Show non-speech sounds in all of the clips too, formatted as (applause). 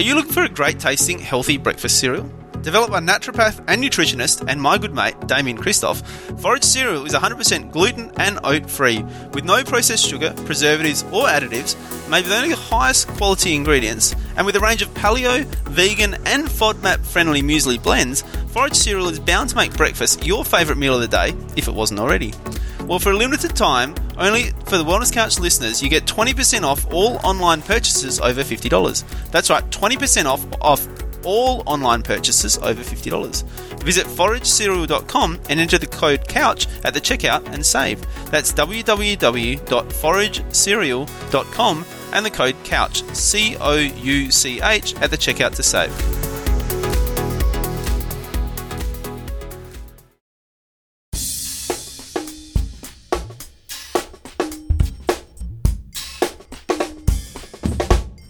Are you looking for a great tasting, healthy breakfast cereal? Developed by naturopath and nutritionist and my good mate, Damien Christoph, Forage cereal is 100% gluten and oat free, with no processed sugar, preservatives, or additives, made with only the highest quality ingredients, and with a range of paleo, vegan, and FODMAP friendly muesli blends, Forage cereal is bound to make breakfast your favourite meal of the day, if it wasn't already. Well, for a limited time, only for the Wellness Couch listeners, you get 20% off all online purchases over $50. That's right, 20% off off all online purchases over $50. Visit foragecereal.com and enter the code COUCH at the checkout and save. That's www.foragecereal.com and the code COUCH, C O U C H, at the checkout to save.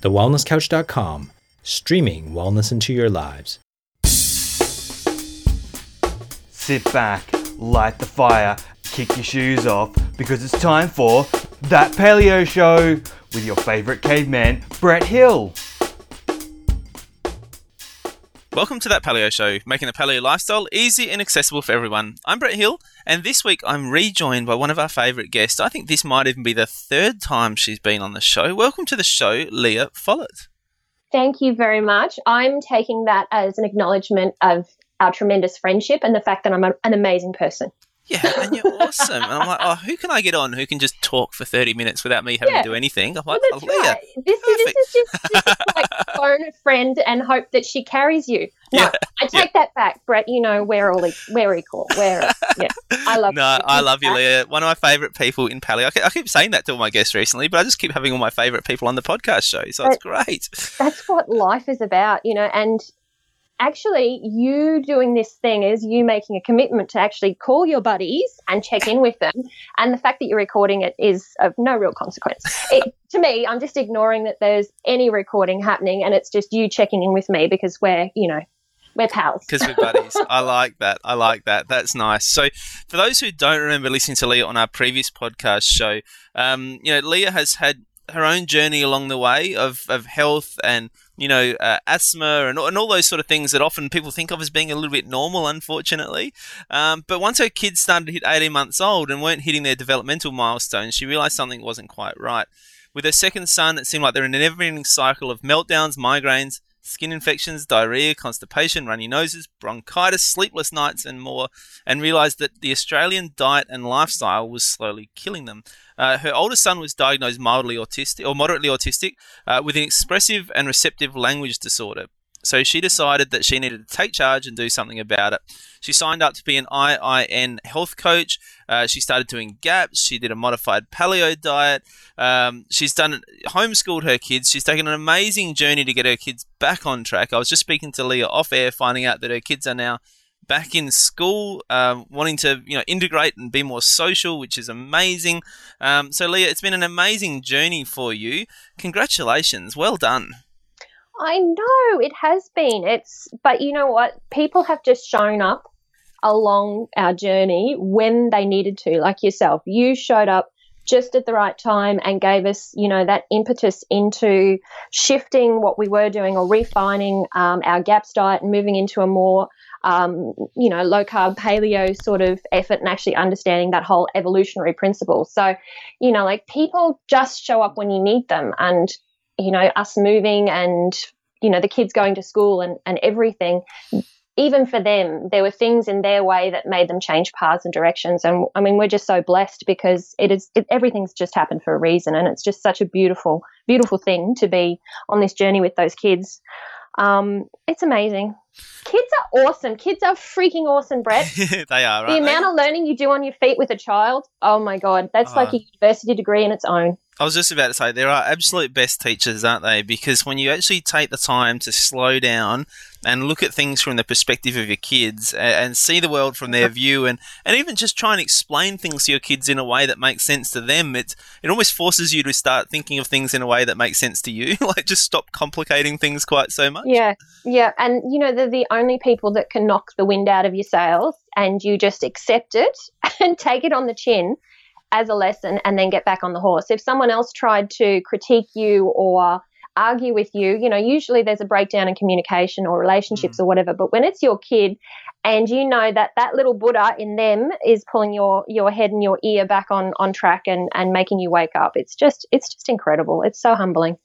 TheWellnessCouch.com, streaming wellness into your lives. Sit back, light the fire, kick your shoes off, because it's time for That Paleo Show with your favourite caveman, Brett Hill. Welcome to that Paleo Show, making the paleo lifestyle easy and accessible for everyone. I'm Brett Hill, and this week I'm rejoined by one of our favourite guests. I think this might even be the third time she's been on the show. Welcome to the show, Leah Follett. Thank you very much. I'm taking that as an acknowledgement of our tremendous friendship and the fact that I'm an amazing person. Yeah, and you're awesome. And I'm like, oh, who can I get on who can just talk for 30 minutes without me having Yeah. to do anything? I'm like, Leah. right. This, is- this is just is like phone a friend and hope that she carries you. No, Yeah, I take that back, Brett. You know we're all we're equal. We're yeah. I love. No, I love you. Leah. One of my favourite people in paleo. I keep, I keep saying that to all my guests recently, but I just keep having all my favourite people on the podcast show, so it's great. That's what life is about, you know. And actually, you doing this thing is you making a commitment to actually call your buddies and check in with them. And the fact that you're recording it is of no real consequence. It, to me, I'm just ignoring that there's any recording happening, and it's just you checking in with me because we're, you know, we're pals. Because we're buddies. (laughs) I like that. I like that. That's nice. So, for those who don't remember listening to Leah on our previous podcast show, um, you know, Leah has had her own journey along the way of, of health and you know uh, asthma and, and all those sort of things that often people think of as being a little bit normal unfortunately um, but once her kids started to hit 18 months old and weren't hitting their developmental milestones she realized something wasn't quite right with her second son it seemed like they're in an never-ending cycle of meltdowns migraines skin infections, diarrhea, constipation, runny noses, bronchitis, sleepless nights, and more, and realized that the Australian diet and lifestyle was slowly killing them. Uh, her oldest son was diagnosed mildly autistic or moderately autistic uh, with an expressive and receptive language disorder. So she decided that she needed to take charge and do something about it. She signed up to be an IIN health coach. Uh, she started doing GAPS. She did a modified paleo diet. Um, she's done homeschooled her kids. She's taken an amazing journey to get her kids back on track. I was just speaking to Leah off air, finding out that her kids are now back in school, um, wanting to you know integrate and be more social, which is amazing. Um, so Leah, it's been an amazing journey for you. Congratulations, well done. I know it has been. It's but you know what? People have just shown up along our journey when they needed to, like yourself. You showed up just at the right time and gave us, you know, that impetus into shifting what we were doing or refining um, our GAPS diet and moving into a more, um, you know, low carb paleo sort of effort and actually understanding that whole evolutionary principle. So, you know, like people just show up when you need them. And, you know, us moving and, you know, the kids going to school and, and everything, even for them, there were things in their way that made them change paths and directions. And I mean, we're just so blessed because it is it, everything's just happened for a reason, and it's just such a beautiful, beautiful thing to be on this journey with those kids. Um, it's amazing. Kids are awesome. Kids are freaking awesome, Brett. (laughs) they are, the amount of learning you do on your feet with a child, oh my god, that's like Oh. a university degree in its own. I was just about to say there are absolute best teachers, aren't they? Because when you actually take the time to slow down and look at things from the perspective of your kids and, and see the world from their view, and, and even just try and explain things to your kids in a way that makes sense to them, it it almost forces you to start thinking of things in a way that makes sense to you. (laughs) like just stop complicating things quite so much. Yeah, yeah, and you know they're the only people that can knock the wind out of your sails, and you just accept it (laughs) and take it on the chin as a lesson, and then get back on the horse. If someone else tried to critique you or argue with you, you know, usually there's a breakdown in communication or relationships mm. or whatever. But when it's your kid and you know that that little Buddha in them is pulling your, your head and your ear back on, on track and, and making you wake up, it's just, it's just incredible. It's so humbling.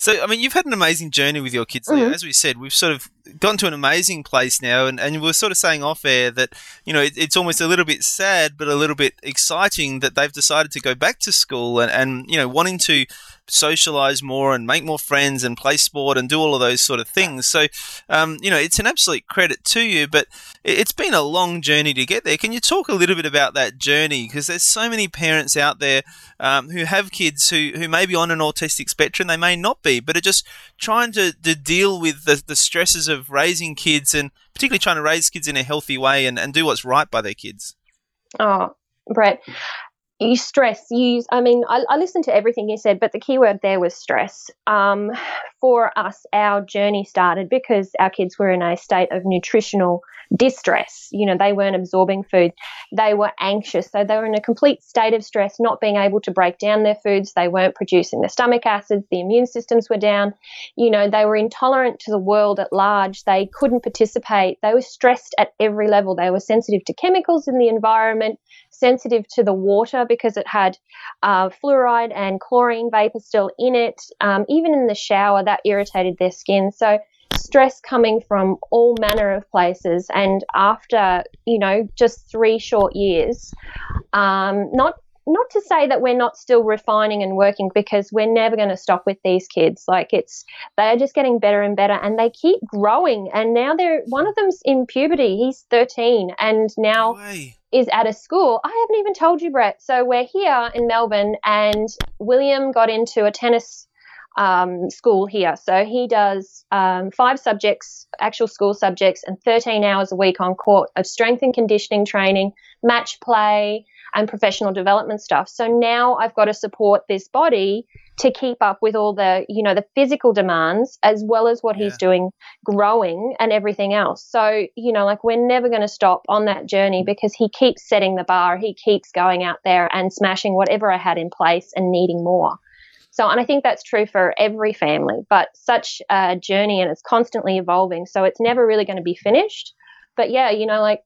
So, I mean, you've had an amazing journey with your kids. Mm-hmm. As we said, we've sort of gotten to an amazing place now, and, and we are sort of saying off air that, you know, it, it's almost a little bit sad, but a little bit exciting that they've decided to go back to school and, and you know, wanting to socialize more and make more friends and play sport and do all of those sort of things. So, um, you know, it's an absolute credit to you, but it's been a long journey to get there. Can you talk a little bit about that journey? Because there's so many parents out there um, who have kids who, who may be on an autistic spectrum, they may not be, but are just trying to, to deal with the, the stresses of raising kids and particularly trying to raise kids in a healthy way and, and do what's right by their kids. Oh, Brett, you stress you i mean I, I, listened to everything you said but the key word there was stress um, for us our journey started because our kids were in a state of nutritional distress. You know they weren't absorbing food. They were anxious. So they were in a complete state of stress not being able to break down their foods. They weren't producing the stomach acids. The immune systems were down. You know they were intolerant to the world at large. They couldn't participate. They were stressed at every level. They were sensitive to chemicals in the environment sensitive to the water because it had uh, fluoride and chlorine vapor still in it. Um, even in the shower, that irritated their skin. So stress coming from all manner of places. And after, you know, just three short years, um, not not to say that we're not still refining and working because we're never going to stop with these kids. Like it's, they're just getting better and better and they keep growing. And now they're, one of them's in puberty. He's 13 and now is at a school. I haven't even told you, Brett. So we're here in Melbourne and William got into a tennis um, school here. So he does um, five subjects, actual school subjects, and 13 hours a week on court of strength and conditioning training, match play, and professional development stuff. So now I've got to support this body to keep up with all the, you know, the physical demands as well as what yeah. he's doing growing and everything else. So, you know, like we're never going to stop on that journey because he keeps setting the bar. He keeps going out there and smashing whatever I had in place and needing more. So, and I think that's true for every family, but such a journey and it's constantly evolving. So it's never really going to be finished. But yeah, you know, like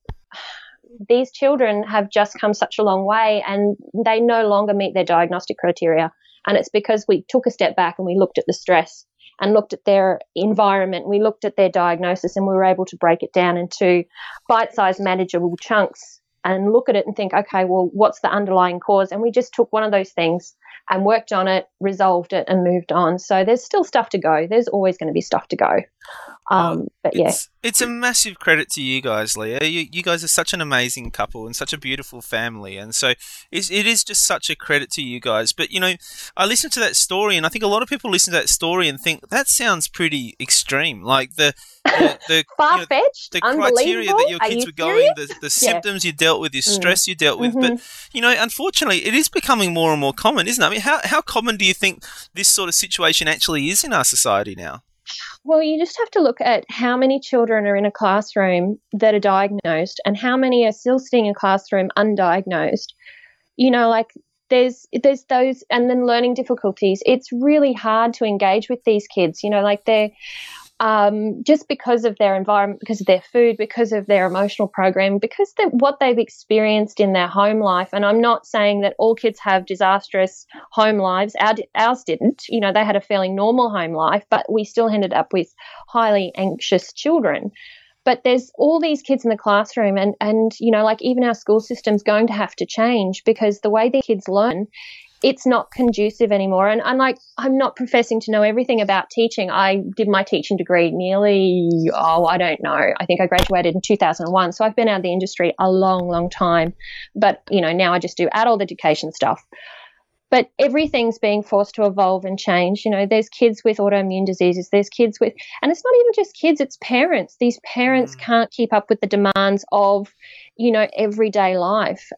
these children have just come such a long way and they no longer meet their diagnostic criteria. And it's because we took a step back and we looked at the stress and looked at their environment. We looked at their diagnosis and we were able to break it down into bite sized, manageable chunks and look at it and think, okay, well, what's the underlying cause? And we just took one of those things and worked on it, resolved it, and moved on. So there's still stuff to go. There's always going to be stuff to go. Um, but yeah, it's, it's, a massive credit to you guys, Leah. You, you, guys are such an amazing couple and such a beautiful family, and so it's, it is just such a credit to you guys. But you know, I listened to that story, and I think a lot of people listen to that story and think that sounds pretty extreme. Like the the, (laughs) the far fetched, you know, the criteria that your kids were going, the, the symptoms yeah. you dealt with, the mm. stress mm. you dealt with. Mm-hmm. But you know, unfortunately, it is becoming more and more common, isn't it? I mean, how how common do you think this sort of situation actually is in our society now? Well, you just have to look at how many children are in a classroom that are diagnosed and how many are still sitting in a classroom undiagnosed. You know, like there's there's those and then learning difficulties. It's really hard to engage with these kids. You know, like they're um, just because of their environment, because of their food, because of their emotional program, because what they've experienced in their home life. And I'm not saying that all kids have disastrous home lives. Our, ours didn't. You know, they had a fairly normal home life, but we still ended up with highly anxious children. But there's all these kids in the classroom, and, and you know, like even our school system's going to have to change because the way the kids learn it's not conducive anymore. And I'm like, I'm not professing to know everything about teaching. I did my teaching degree nearly, oh, I don't know. I think I graduated in 2001. So I've been out of the industry a long, long time. But, you know, now I just do adult education stuff. But everything's being forced to evolve and change. You know, there's kids with autoimmune diseases, there's kids with, and it's not even just kids, it's parents. These parents mm. can't keep up with the demands of, you know, everyday life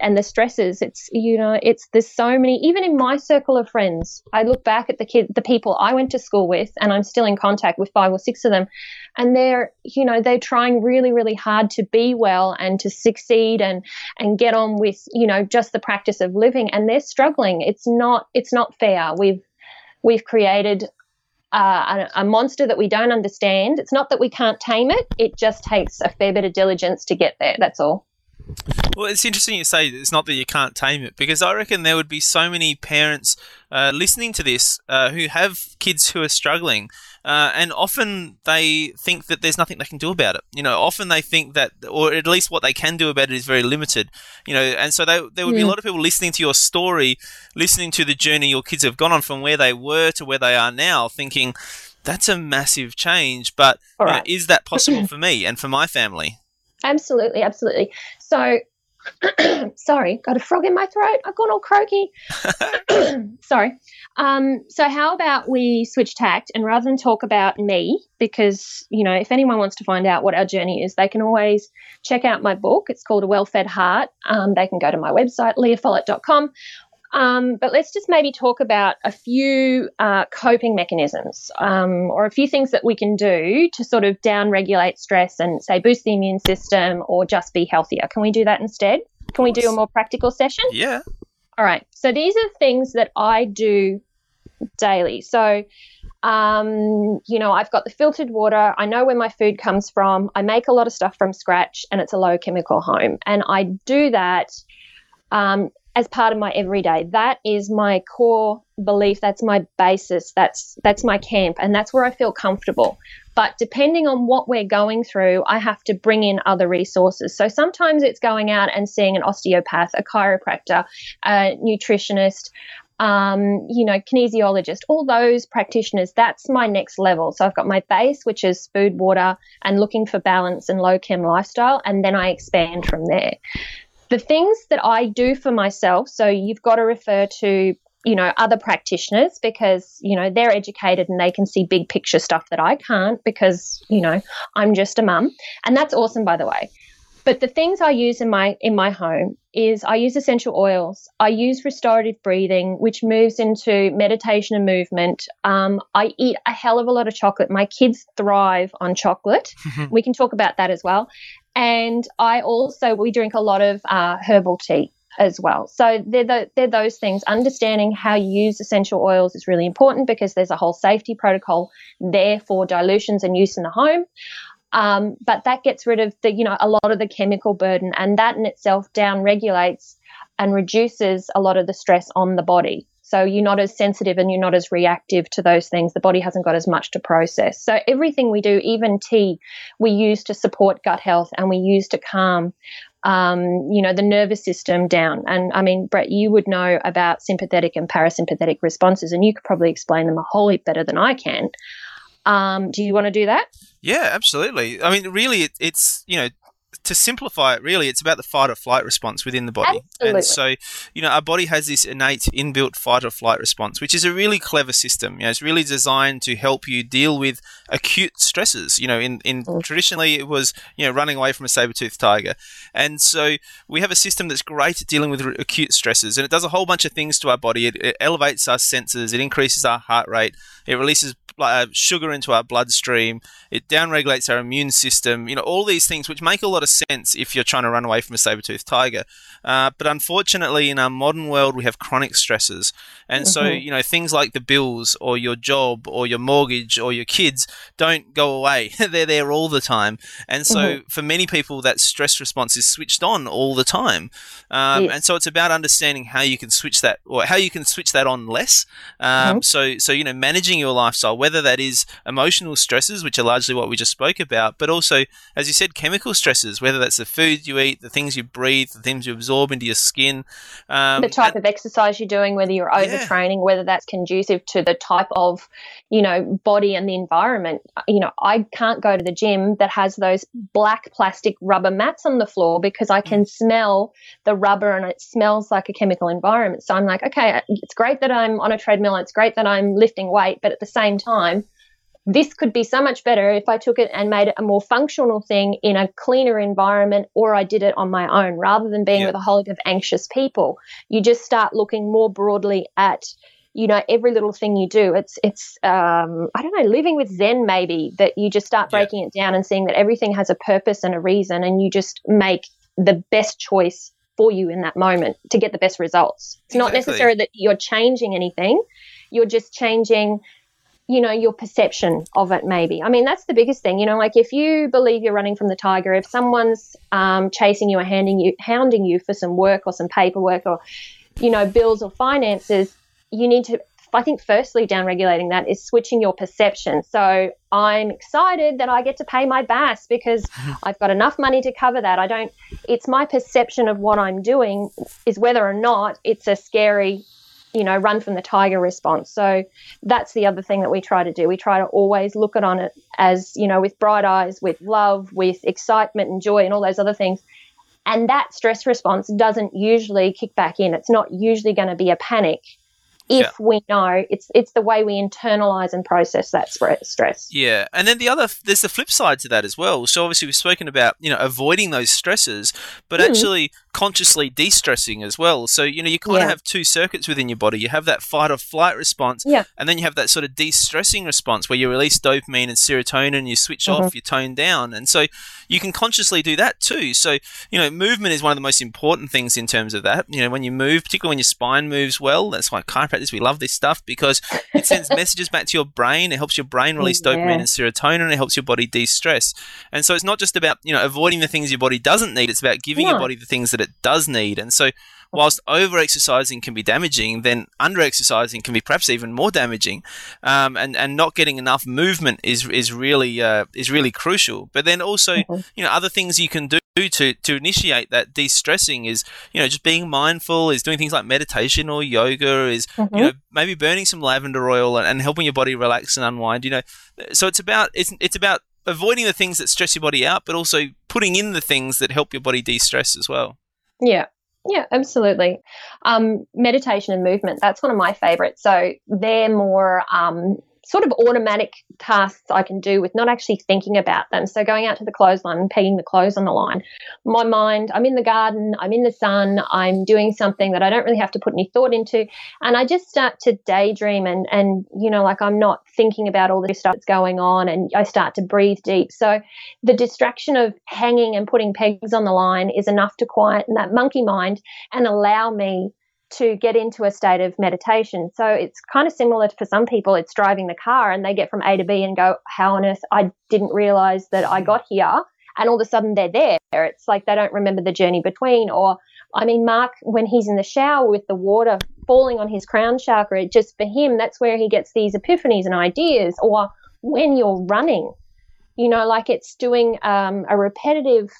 and the stresses it's you know it's there's so many even in my circle of friends i look back at the kid the people i went to school with and i'm still in contact with five or six of them and they're you know they're trying really really hard to be well and to succeed and and get on with you know just the practice of living and they're struggling it's not it's not fair we've we've created uh, a, a monster that we don't understand. It's not that we can't tame it; it just takes a fair bit of diligence to get there. That's all. Well, it's interesting you say it's not that you can't tame it because I reckon there would be so many parents uh, listening to this uh, who have kids who are struggling. Uh, and often they think that there's nothing they can do about it. You know, often they think that, or at least what they can do about it is very limited. You know, and so they, there would be a lot of people listening to your story, listening to the journey your kids have gone on from where they were to where they are now, thinking, that's a massive change, but you know, is that possible for me and for my family? Absolutely, absolutely. So, (clears throat) sorry, got a frog in my throat. I've gone all croaky. (laughs) (clears throat) sorry. Um, so, how about we switch tact and rather than talk about me, because, you know, if anyone wants to find out what our journey is, they can always check out my book. It's called A Well Fed Heart. Um, they can go to my website, leahfollett.com. Um, but let's just maybe talk about a few uh, coping mechanisms um, or a few things that we can do to sort of down regulate stress and, say, boost the immune system or just be healthier. Can we do that instead? Can we do a more practical session? Yeah. All right. So these are things that I do daily. So, um, you know, I've got the filtered water. I know where my food comes from. I make a lot of stuff from scratch, and it's a low chemical home. And I do that um, as part of my everyday. That is my core belief. That's my basis. That's that's my camp, and that's where I feel comfortable. But depending on what we're going through, I have to bring in other resources. So sometimes it's going out and seeing an osteopath, a chiropractor, a nutritionist, um, you know, kinesiologist, all those practitioners. That's my next level. So I've got my base, which is food, water, and looking for balance and low chem lifestyle, and then I expand from there. The things that I do for myself, so you've got to refer to you know other practitioners because you know they're educated and they can see big picture stuff that I can't because you know I'm just a mum and that's awesome by the way but the things I use in my in my home is I use essential oils. I use restorative breathing, which moves into meditation and movement. Um, I eat a hell of a lot of chocolate. My kids thrive on chocolate. (laughs) we can talk about that as well. And I also we drink a lot of uh, herbal tea as well. So they're the, they're those things. Understanding how you use essential oils is really important because there's a whole safety protocol there for dilutions and use in the home. Um, but that gets rid of the, you know, a lot of the chemical burden, and that in itself down regulates and reduces a lot of the stress on the body. So you're not as sensitive and you're not as reactive to those things. The body hasn't got as much to process. So everything we do, even tea, we use to support gut health and we use to calm, um, you know, the nervous system down. And I mean, Brett, you would know about sympathetic and parasympathetic responses, and you could probably explain them a whole heap better than I can. Um, do you want to do that? Yeah, absolutely. I mean, really, it, it's you know, to simplify it, really, it's about the fight or flight response within the body. Absolutely. And so, you know, our body has this innate inbuilt fight or flight response, which is a really clever system. You know, it's really designed to help you deal with acute stresses. You know, in, in mm. traditionally it was you know running away from a saber-toothed tiger, and so we have a system that's great at dealing with acute stresses, and it does a whole bunch of things to our body. It, it elevates our senses, it increases our heart rate, it releases uh, sugar into our bloodstream. It downregulates our immune system. You know, all these things which make a lot of sense if you're trying to run away from a saber-toothed tiger. Uh, but unfortunately, in our modern world, we have chronic stresses, and so you know things like the bills or your job or your mortgage or your kids don't go away. (laughs) They're there all the time, and so for many people, that stress response is switched on all the time. Um, Yes. And so it's about understanding how you can switch that or how you can switch that on less. Um, So so you know managing your lifestyle, whether that is emotional stresses, which are largely what we just spoke about, but also as you said, chemical stresses, whether that's the food you eat, the things you breathe, the things you absorb into your skin. Um, the type of exercise you're doing, whether you're Yeah. overtraining, whether that's conducive to the type of, you know, body and the environment. Uh, you know, I can't go to the gym that has those black plastic rubber mats on the floor because I can mm. smell the rubber and it smells like a chemical environment. So I'm like, okay, uh, it's great that I'm on a treadmill, it's great that I'm lifting weight, but at the same time, this could be so much better if I took it and made it a more functional thing in a cleaner environment or I did it on my own rather than being Yeah. with a whole lot of anxious people. You just start looking more broadly at you know every little thing you do it's it's um, i don't know living with zen maybe that you just start Yeah. breaking it down and seeing that everything has a purpose and a reason and you just make the best choice for you in that moment to get the best results it's not Exactly. necessary that you're changing anything you're just changing you know your perception of it maybe i mean that's the biggest thing you know like if you believe you're running from the tiger if someone's um, chasing you or handing you hounding you for some work or some paperwork or you know bills or finances you need to I think firstly down regulating that is switching your perception. So I'm excited that I get to pay my BAS because (laughs) I've got enough money to cover that. I don't it's my perception of what I'm doing is whether or not it's a scary you know, run from the tiger response. So that's the other thing that we try to do. We try to always look at on it as, you know, with bright eyes, with love, with excitement and joy and all those other things. And that stress response doesn't usually kick back in. It's not usually going to be a panic if yeah. we know it's it's the way we internalize and process that stress. Yeah, and then the other there's the flip side to that as well. So obviously we've spoken about you know avoiding those stresses, but mm. actually consciously de-stressing as well. So you know you kind yeah. of have two circuits within your body. You have that fight or flight response, yeah. and then you have that sort of de-stressing response where you release dopamine and serotonin, you switch mm-hmm. off, you tone down, and so you can consciously do that too. So you know movement is one of the most important things in terms of that. You know when you move, particularly when your spine moves well, that's why chiropractic this. We love this stuff because it sends (laughs) messages back to your brain. It helps your brain release yeah. dopamine and serotonin. It helps your body de-stress. And so it's not just about you know avoiding the things your body doesn't need. It's about giving your body the things that it does need. And so whilst over exercising can be damaging, then under exercising can be perhaps even more damaging. Um, and and not getting enough movement is is really uh, is really crucial. But then also, mm-hmm. you know, other things you can do to to initiate that de-stressing is you know just being mindful is doing things like meditation or yoga is mm-hmm. you know maybe burning some lavender oil and, and helping your body relax and unwind you know so it's about it's it's about avoiding the things that stress your body out but also putting in the things that help your body de-stress as well yeah yeah, absolutely. Um, meditation and movement, that's one of my favorites. So they're more um, sort of automatic tasks I can do with not actually thinking about them. So going out to the clothesline and pegging the clothes on the line. My mind, I'm in the garden, I'm in the sun, I'm doing something that I don't really have to put any thought into. And I just start to daydream and, and you know, like I'm not thinking about all this stuff that's going on and I start to breathe deep. So the distraction of hanging and putting pegs on the line is enough to quieten that monkey mind and allow me to get into a state of meditation. So it's kind of similar to, for some people, it's driving the car and they get from A to B and go, How on earth? I didn't realize that I got here. And all of a sudden they're there. It's like they don't remember the journey between. Or, I mean, Mark, when he's in the shower with the water falling on his crown chakra, just for him, that's where he gets these epiphanies and ideas. Or when you're running, you know, like it's doing um, a repetitive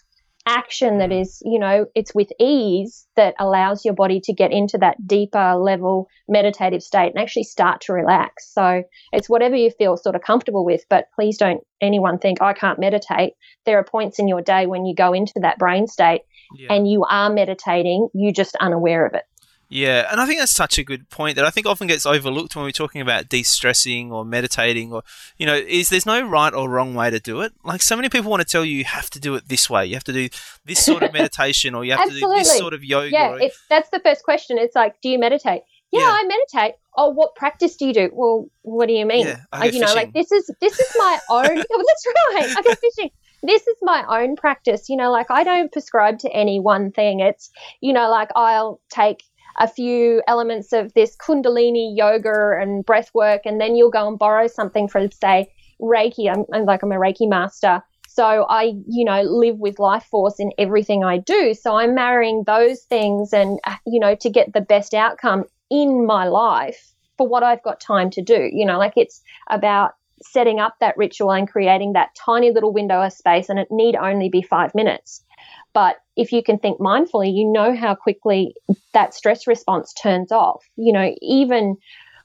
action that mm. you know, it's with ease that allows your body to get into that deeper level meditative state and actually start to relax. So it's whatever you feel sort of comfortable with, but please don't anyone think I can't meditate. There are points in your day when you go into that brain state yeah. and you are meditating, you're just unaware of it. Yeah, and I think that's such a good point that I think often gets overlooked when we're talking about de-stressing or meditating or you know, is there's no right or wrong way to do it. Like so many people want to tell you you have to do it this way. You have to do this sort of (laughs) meditation or you have to do this sort of yoga. Yeah, or... that's the first question. It's like, do you meditate? Yeah, yeah, I meditate. Oh, what practice do you do? Well, what do you mean? Yeah, I uh, you know, like this is this is my (laughs) own. (laughs) oh, that's right. I go fishing this is my own practice. You know, like I don't prescribe to any one thing. It's, you know, like I'll take a few elements of this Kundalini yoga and breath work, and then you'll go and borrow something from, say, Reiki. I'm, I'm like, I'm a Reiki master. So I, you know, live with life force in everything I do. So I'm marrying those things and, uh, you know, to get the best outcome in my life for what I've got time to do. You know, like it's about setting up that ritual and creating that tiny little window of space, and it need only be five minutes. But if you can think mindfully, you know how quickly that stress response turns off. You know, even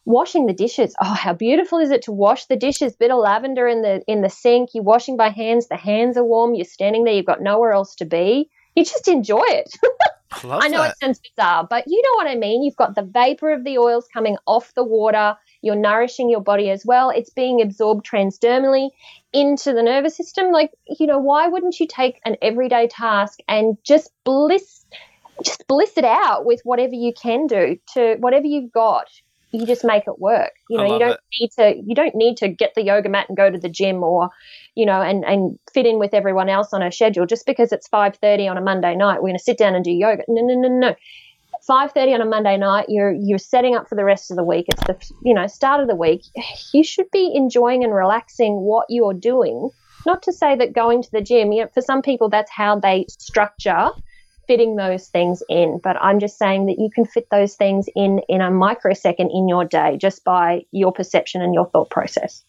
washing the dishes. Oh, how beautiful is it to wash the dishes? Bit of lavender in the in the sink. You're washing by hands. The hands are warm. You're standing there. You've got nowhere else to be. You just enjoy it. (laughs) I, I know that. it sounds bizarre, but you know what I mean. You've got the vapor of the oils coming off the water. You're nourishing your body as well. It's being absorbed transdermally into the nervous system. Like, you know, why wouldn't you take an everyday task and just bliss, just bliss it out with whatever you can do to whatever you've got? You just make it work. You know, you don't it. need to. You don't need to get the yoga mat and go to the gym, or you know, and and fit in with everyone else on a schedule just because it's five thirty on a Monday night. We're going to sit down and do yoga. No, no, no, no 5:30 on a Monday night, you're you're setting up for the rest of the week. It's the you know start of the week. You should be enjoying and relaxing what you're doing. Not to say that going to the gym, you know, for some people that's how they structure fitting those things in. But I'm just saying that you can fit those things in in a microsecond in your day just by your perception and your thought process.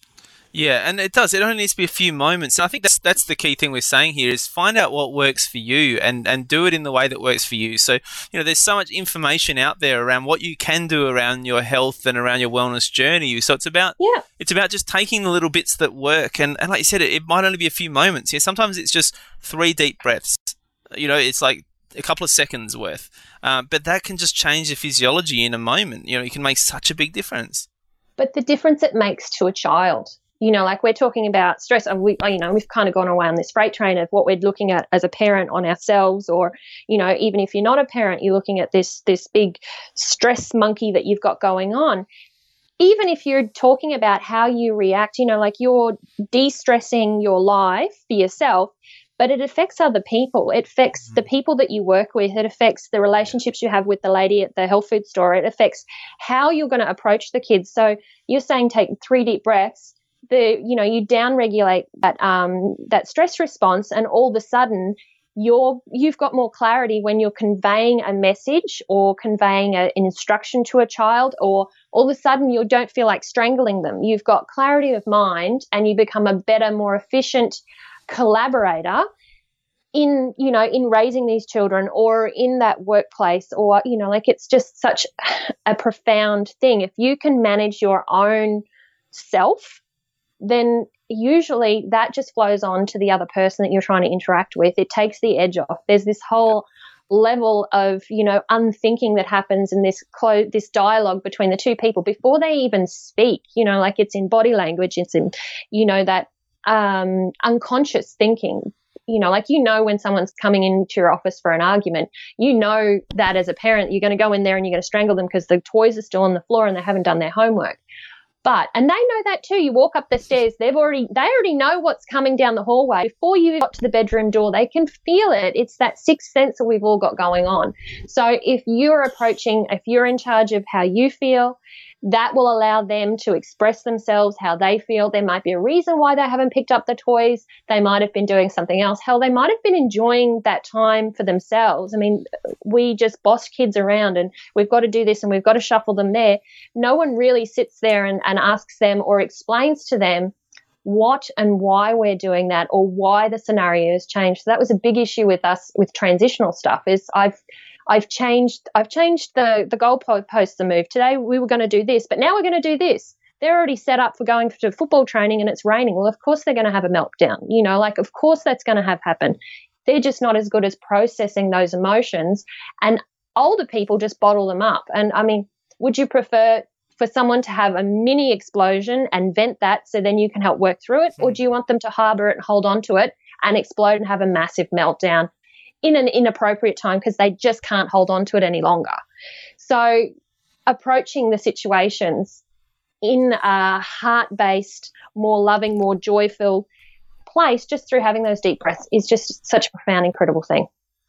Yeah, and it does. It only needs to be a few moments. And I think that's that's the key thing we're saying here is find out what works for you and and do it in the way that works for you. So, you know, there's so much information out there around what you can do around your health and around your wellness journey. So it's about yeah. it's about just taking the little bits that work and, and like you said, it, it might only be a few moments. Yeah, sometimes it's just three deep breaths. You know, it's like a couple of seconds worth. Uh, but that can just change the physiology in a moment. You know, it can make such a big difference. But the difference it makes to a child, you know, like we're talking about stress, we, you know, we've kind of gone away on this freight train of what we're looking at as a parent on ourselves, or, you know, even if you're not a parent, you're looking at this this big stress monkey that you've got going on. Even if you're talking about how you react, you know, like you're de-stressing your life for yourself, but it affects other people. It affects the mm. people that you work with. It affects the relationships you have with the lady at the health food store. It affects how you're going to approach the kids. So you're saying take three deep breaths. The you know you down regulate that um, that stress response, and all of a sudden you're you've got more clarity when you're conveying a message or conveying a, an instruction to a child or all of a sudden you don't feel like strangling them. You've got clarity of mind and you become a better more efficient collaborator in you know in raising these children or in that workplace or you know like it's just such (sighs) a profound thing. If you can manage your own self then usually that just flows on to the other person that you're trying to interact with it takes the edge off there's this whole level of you know unthinking that happens in this clo- this dialogue between the two people before they even speak you know like it's in body language it's in you know that um, unconscious thinking. You know, like you know when someone's coming into your office for an argument, you know that as a parent, you're going to go in there and you're going to strangle them because the toys are still on the floor and they haven't done their homework. But and they know that too. You walk up the stairs, they've already they already know what's coming down the hallway before you got to the bedroom door. They can feel it. It's that sixth sense that we've all got going on. So if you're approaching, if you're in charge of how you feel, that will allow them to express themselves how they feel. There might be a reason why they haven't picked up the toys. They might have been doing something else. Hell, they might have been enjoying that time for themselves. I mean, we just boss kids around and we've got to do this and we've got to shuffle them there. No one really sits there and, and asks them or explains to them what and why we're doing that or why the scenario has changed. So that was a big issue with us with transitional stuff is I've I've changed I've changed the the goalposts the move. Today we were going to do this, but now we're going to do this. They're already set up for going to football training and it's raining. Well, of course they're going to have a meltdown. You know, like of course that's going to have happen. They're just not as good as processing those emotions and older people just bottle them up. And I mean, would you prefer for someone to have a mini explosion and vent that so then you can help work through it? Or hmm. do you want them to harbor it and hold on to it and explode and have a massive meltdown in an inappropriate time because they just can't hold on to it any longer. So, approaching the situations in a heart based, more loving, more joyful place just through having those deep breaths is just such a profound, incredible thing.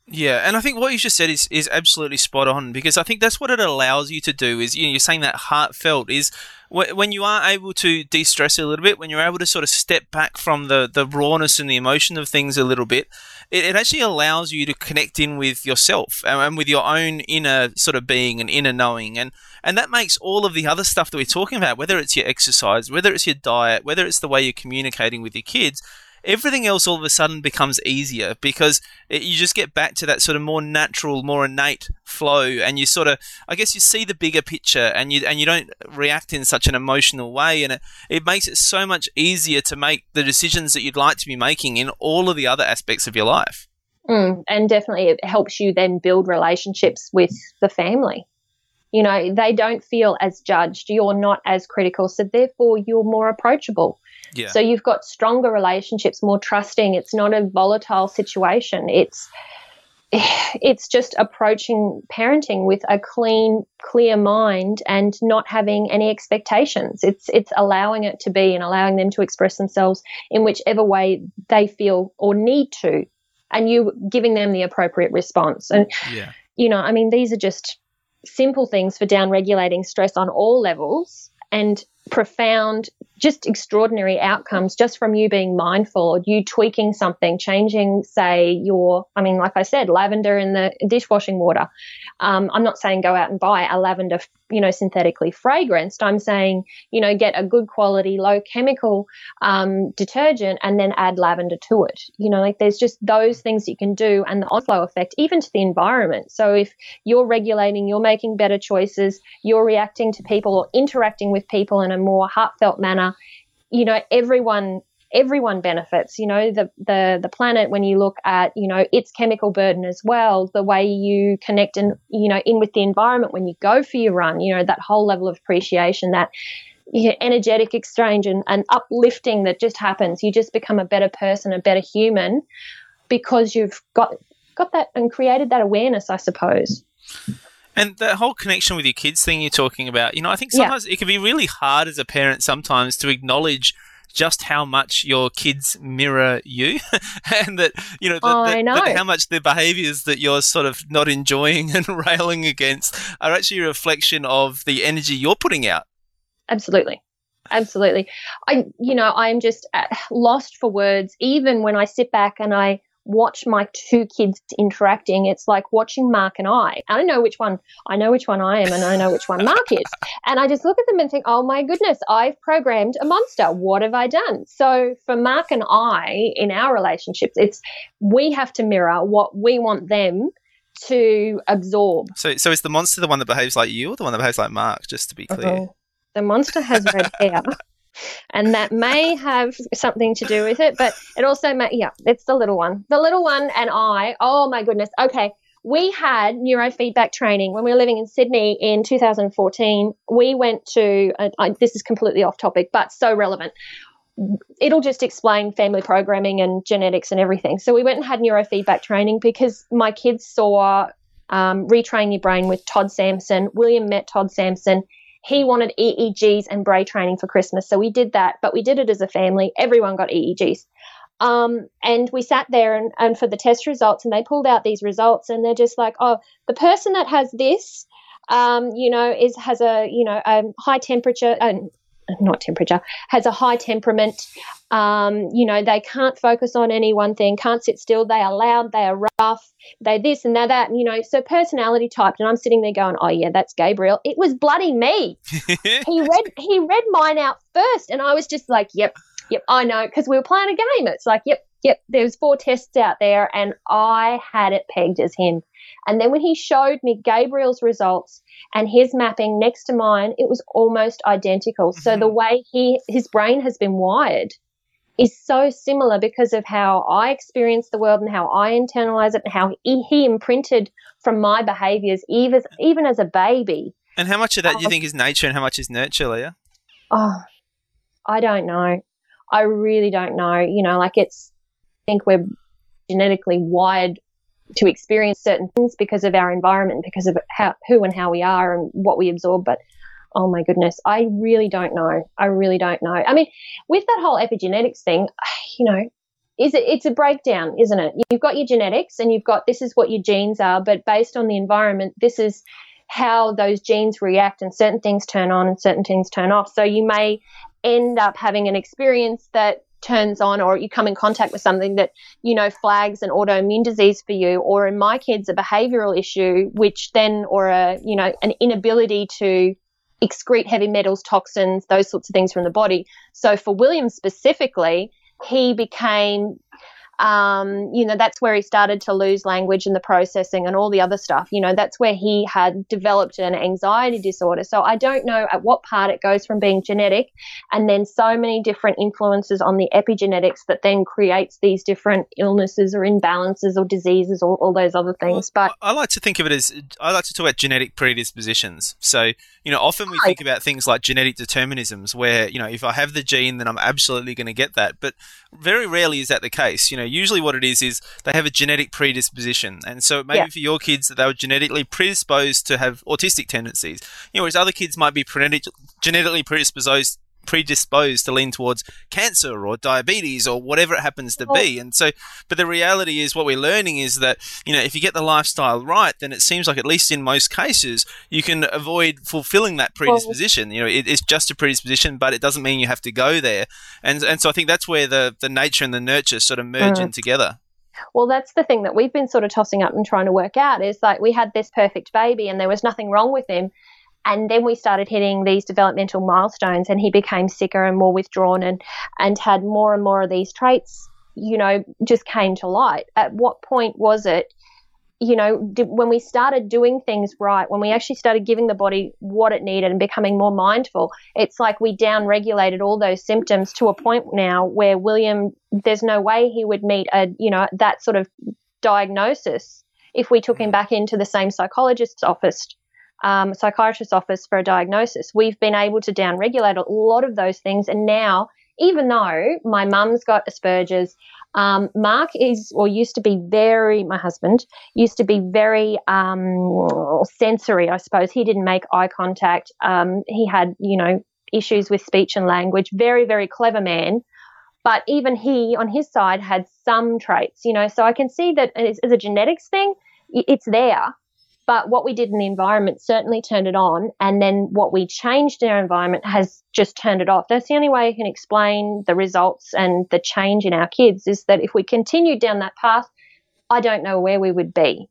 Yeah, and I think what you just said is, is absolutely spot on because I think that's what it allows you to do. Is you know, you're saying that heartfelt is when you are able to de-stress a little bit, when you're able to sort of step back from the the rawness and the emotion of things a little bit, it, it actually allows you to connect in with yourself and, and with your own inner sort of being and inner knowing, and and that makes all of the other stuff that we're talking about, whether it's your exercise, whether it's your diet, whether it's the way you're communicating with your kids everything else all of a sudden becomes easier because it, you just get back to that sort of more natural, more innate flow, and you sort of, I guess, you see the bigger picture, and you and you don't react in such an emotional way, and it it makes it so much easier to make the decisions that you'd like to be making in all of the other aspects of your life. Mm, and definitely, it helps you then build relationships with the family. You know they don't feel as judged. You're not as critical so therefore you're more approachable yeah. So you've got stronger relationships, more trusting. It's not a volatile situation. It's (sighs) it's just approaching parenting with a clean, clear mind and not having any expectations. It's it's allowing it to be and allowing them to express themselves in whichever way they feel or need to, and you giving them the appropriate response. And yeah. you know, I mean, these are just simple things for down regulating stress on all levels and profound just extraordinary outcomes just from you being mindful or you tweaking something, changing, say, your, I mean, like I said, lavender in the dishwashing water. Um, I'm not saying go out and buy a lavender, you know, synthetically fragranced. I'm saying, you know, get a good quality, low chemical um, detergent and then add lavender to it. You know, like there's just those things you can do and the on-flow effect, even to the environment. So if you're regulating, you're making better choices, you're reacting to people or interacting with people in a more heartfelt manner, you know, everyone everyone benefits. You know the the the planet when you look at you know its chemical burden as well the way you connect and you know in with the environment when you go for your run you know that whole level of appreciation that energetic exchange and, and uplifting that just happens. You just become a better person a better human because you've got got that and created that awareness i suppose and that whole connection with your kids thing you're talking about, you know, I think sometimes yeah. it can be really hard as a parent sometimes to acknowledge just how much your kids mirror you (laughs) and that you know, that, that, know. that how much the behaviors that you're sort of not enjoying (laughs) and railing against are actually a reflection of the energy you're putting out absolutely absolutely i you know i'm just uh, lost for words even when i sit back and i watch my two kids interacting. It's like watching Mark and I. I don't know which one I know which one I am and I know which one Mark is. And I just look at them and think, oh my goodness, I've programmed a monster. What have I done? So for Mark and I in our relationships, it's we have to mirror what we want them to absorb. So so is the monster the one that behaves like you or the one that behaves like Mark, just to be clear? Uh-huh. The monster has red hair and that may have something to do with it. But it also may, yeah, it's the little one. The little one and I. Oh my goodness. Okay. We had neurofeedback training when we were living in Sydney in 2014. We went to, this is completely off topic, but so relevant. It'll just explain family programming and genetics and everything. So we went and had neurofeedback training because my kids saw um, Retrain Your Brain with Todd Sampson. William met Todd Sampson he wanted EEGs and brain training for Christmas. So we did that, but we did it as a family. Everyone got EEGs. Um, and we sat there and, and for the test results, and they pulled out these results, and they're just like, oh, the person that has this, um, you know, is has a you know a high temperature, uh, not temperature, has a high temperament. Um, you know, they can't focus on any one thing, can't sit still. They are loud, they are rough, they this and they're that. You know, so personality typed. And I'm sitting there going, oh yeah, that's Gabriel. It was bloody me. (laughs) he read he read mine out first, and I was just like, yep, yep, I know, because we were playing a game. It's like, yep, yep. There was four tests out there, and I had it pegged as him. And then when he showed me Gabriel's results and his mapping next to mine, it was almost identical. Mm-hmm. So the way he his brain has been wired is so similar because of how I experience the world and how I internalize it and how he, he imprinted from my behaviors even even as a baby. And how much of that do you um, think is nature and how much is nurture, Leah? Oh, I don't know. I really don't know. You know, like it's I think we're genetically wired to experience certain things because of our environment, because of how, who and how we are and what we absorb. But oh my goodness, I really don't know. I really don't know. I mean, with that whole epigenetics thing, (sighs) you know, is it, it's a breakdown, isn't it? You've got your genetics and you've got this is what your genes are, but based on the environment, this is how those genes react and certain things turn on and certain things turn off. So you may end up having an experience that turns on or you come in contact with something that you know flags an autoimmune disease for you or in my kids a behavioral issue which then or a you know an inability to excrete heavy metals toxins those sorts of things from the body. So for william specifically he became um, you know, that's where he started to lose language and the processing and all the other stuff. You know, that's where he had developed an anxiety disorder. So I don't know at what part it goes from being genetic and then so many different influences on the epigenetics that then creates these different illnesses or imbalances or diseases or all those other things. But I like to think of it as I like to talk about genetic predispositions. So, you know, often we think about things like genetic determinisms where, you know, if I have the gene, then I'm absolutely going to get that. But very rarely is that the case. You know, usually what it is is they have a genetic predisposition, and so maybe yeah. for your kids that they were genetically predisposed to have autistic tendencies. You know, whereas other kids might be genetically predisposed predisposed to lean towards cancer or diabetes or whatever it happens to be. And so, but the reality is, what we're learning is that you know if you get the lifestyle right, then it seems like at least in most cases you can avoid fulfilling that predisposition. You know, it, it's just a predisposition, but it doesn't mean you have to go there. And and so I think that's where the the nature and the nurture sort of merge Mm. in together. Well, that's the thing that we've been sort of tossing up and trying to work out is like we had this perfect baby and there was nothing wrong with him. And then we started hitting these developmental milestones and he became sicker and more withdrawn and, and had more and more of these traits, you know, just came to light. At what point was it, you know, did, when we started doing things right, when we actually started giving the body what it needed and becoming more mindful, it's like we down regulated all those symptoms to a point now where William, there's no way he would meet a, you know, that sort of diagnosis if we took him mm. back into the same psychologist's office, um, psychiatrist's office for a diagnosis. We've been able to down regulate a lot of those things. And now, even though my mum's got Asperger's, um, Mark is or used to be very, my husband used to be very um, sensory, I suppose. He didn't make eye contact. Um, he had, you know, issues with speech and language. Very, very clever man. But even he, on his side, had some traits, you know. So I can see that as a genetics thing, it's there. But what we did in the environment certainly turned it on. And then what we changed in our environment has just turned it off. That's the only way I can explain the results and the change in our kids is that if we continued down that path, I don't know where we would be.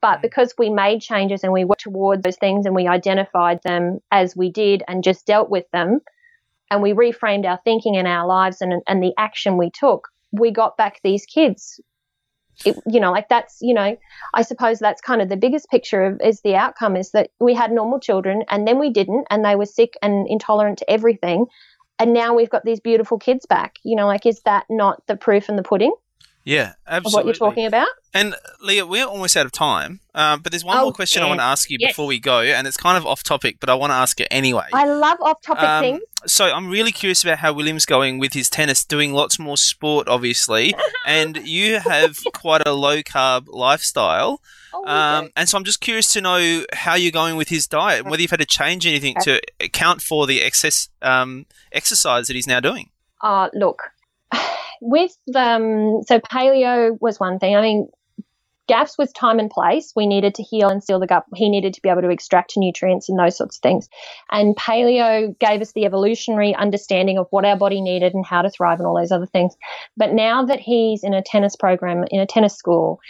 But mm. because we made changes and we worked toward those things and we identified them as we did and just dealt with them and we reframed our thinking and our lives and, and the action we took, we got back these kids. It, you know, like that's, you know, I suppose that's kind of the biggest picture of is the outcome is that we had normal children and then we didn't and they were sick and intolerant to everything. And now we've got these beautiful kids back. You know, like is that not the proof in the pudding Yeah, of absolutely. what you're talking about? And Leah, we're almost out of time, um, but there's one Oh, more question I want to ask you Yes. before we go, and it's kind of off topic, but I want to ask it anyway. I love off topic Um, things. so I'm really curious about how William's going with his tennis, doing lots more sport, obviously, (laughs) and you have quite a low carb lifestyle. Oh, Um, and so I'm just curious to know how you're going with his diet, and whether you've had to change anything to account for the excess um, exercise that he's now doing. Uh, look, with um, so paleo was one thing. I mean, GAPS was time and place. We needed to heal and seal the gut. He needed to be able to extract nutrients and those sorts of things. And paleo gave us the evolutionary understanding of what our body needed and how to thrive and all those other things. But now that he's in a tennis program, in a tennis school,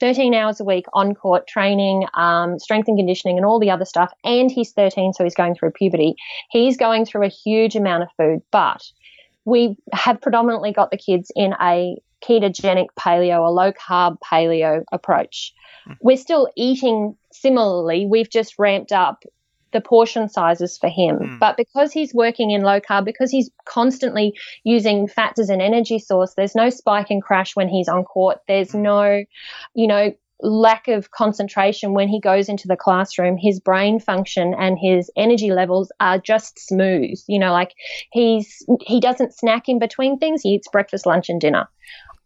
13 hours a week on court training, um, strength and conditioning, and all the other stuff, and he's 13, so he's going through puberty, he's going through a huge amount of food. But we have predominantly got the kids in a ketogenic paleo, a low carb paleo approach. We're still eating similarly, we've just ramped up the portion sizes for him. Mm. But because he's working in low carb, because he's constantly using fats as an energy source, there's no spike and crash when he's on court. There's no, you know, lack of concentration when he goes into the classroom. His brain function and his energy levels are just smooth. You know, like he's he doesn't snack in between things. He eats breakfast, lunch, and dinner.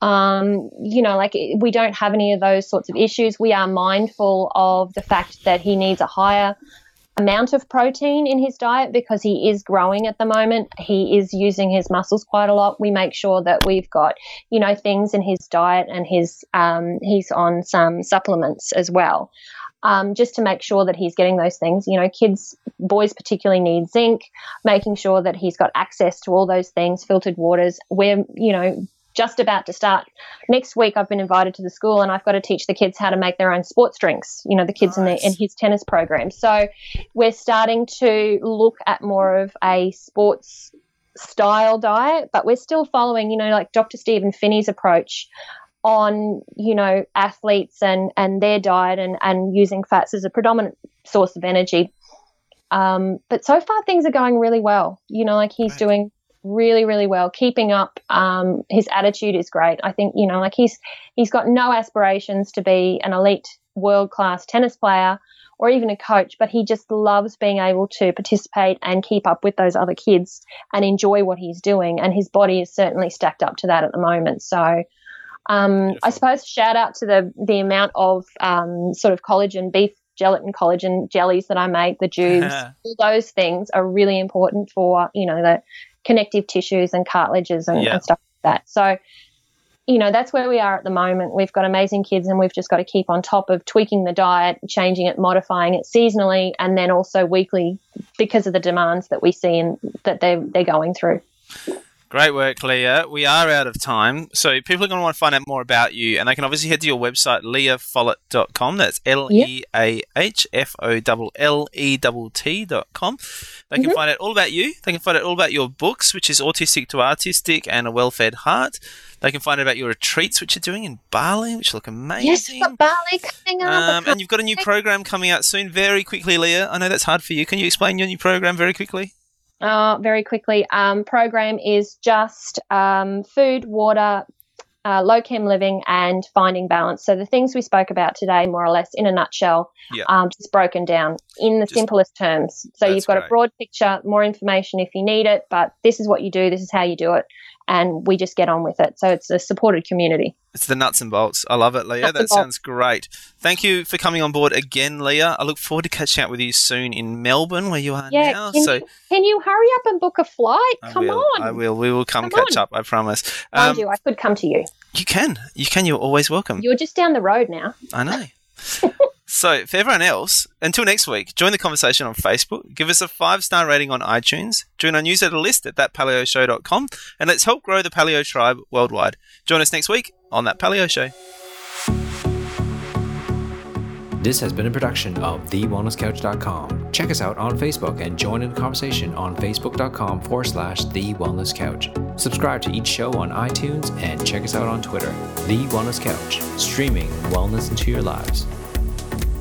Um, you know, like we don't have any of those sorts of issues. We are mindful of the fact that he needs a higher amount of protein in his diet because he is growing at the moment. He is using his muscles quite a lot. We make sure that we've got, you know, things in his diet and his um, he's on some supplements as well. Um, just to make sure that he's getting those things. You know, kids, boys particularly need zinc, making sure that he's got access to all those things, filtered waters. We're, you know, just about to start next week. I've been invited to the school and I've got to teach the kids how to make their own sports drinks. You know, the kids Nice. in, the, in his tennis program. So we're starting to look at more of a sports style diet, but we're still following, you know, like Dr. Stephen Phinney's approach on, you know, athletes and, and their diet and, and using fats as a predominant source of energy. Um, but so far things are going really well. You know, like he's Right. doing really, really well, keeping up. Um, his attitude is great. I think, you know, like he's he's got no aspirations to be an elite world class tennis player or even a coach, but he just loves being able to participate and keep up with those other kids and enjoy what he's doing. And his body is certainly stacked up to that at the moment. So, um, I suppose shout out to the the amount of um, sort of collagen beef gelatin collagen jellies that I make, the juice, (laughs) all those things are really important for you know the connective tissues and cartilages and, Yeah. and stuff like that. So, you know, that's where we are at the moment. We've got amazing kids and we've just got to keep on top of tweaking the diet, changing it, modifying it seasonally, and then also weekly because of the demands that we see and that they're, they're going through. Great work, Leah. We are out of time. So people are going to want to find out more about you, and they can obviously head to your website, leahfollett.com. That's L E A H F O L L E T T.com. They can Mhm. find out all about you. They can find out all about your books, which is Autistic to Artistic and A Well Fed Heart. They can find out about your retreats, which you're doing in Bali, which look amazing. Yes, we've got Bali coming up. Um, and you've got a new program coming out soon. Very quickly, Leah. I know that's hard for you. Can you explain your new program very quickly? Uh, very quickly, um, program is just um, food, water, uh, low chem living, and finding balance. So the things we spoke about today, more or less, in a nutshell, Yeah. um, just broken down in the Just- simplest terms. So you've got great. a broad picture, more information if you need it, but this is what you do, this is how you do it, and we just get on with it. So it's a supported community. It's the nuts and bolts. I love it, Leah. Nuts that sounds great. Thank you for coming on board again, Leah. I look forward to catching up with you soon in Melbourne, where you are Yeah, now. can, So you, can you hurry up and book a flight? I Come will. on. I will. We will come, Come catch on. up. I promise. Mind Um, you, I could come to you. you can. You can. You're always welcome. You're just down the road now. I know. (laughs) so, for everyone else, until next week, join the conversation on Facebook, give us a five star rating on iTunes, join our newsletter list at thatpaleoshow.com, and let's help grow the paleo tribe worldwide. Join us next week on That Paleo Show. This has been a production of TheWellnessCouch.com. Check us out on Facebook and join in the conversation on Facebook.com forward slash The Wellness Couch. Subscribe to each show on iTunes and check us out on Twitter. The Wellness Couch, streaming wellness into your lives.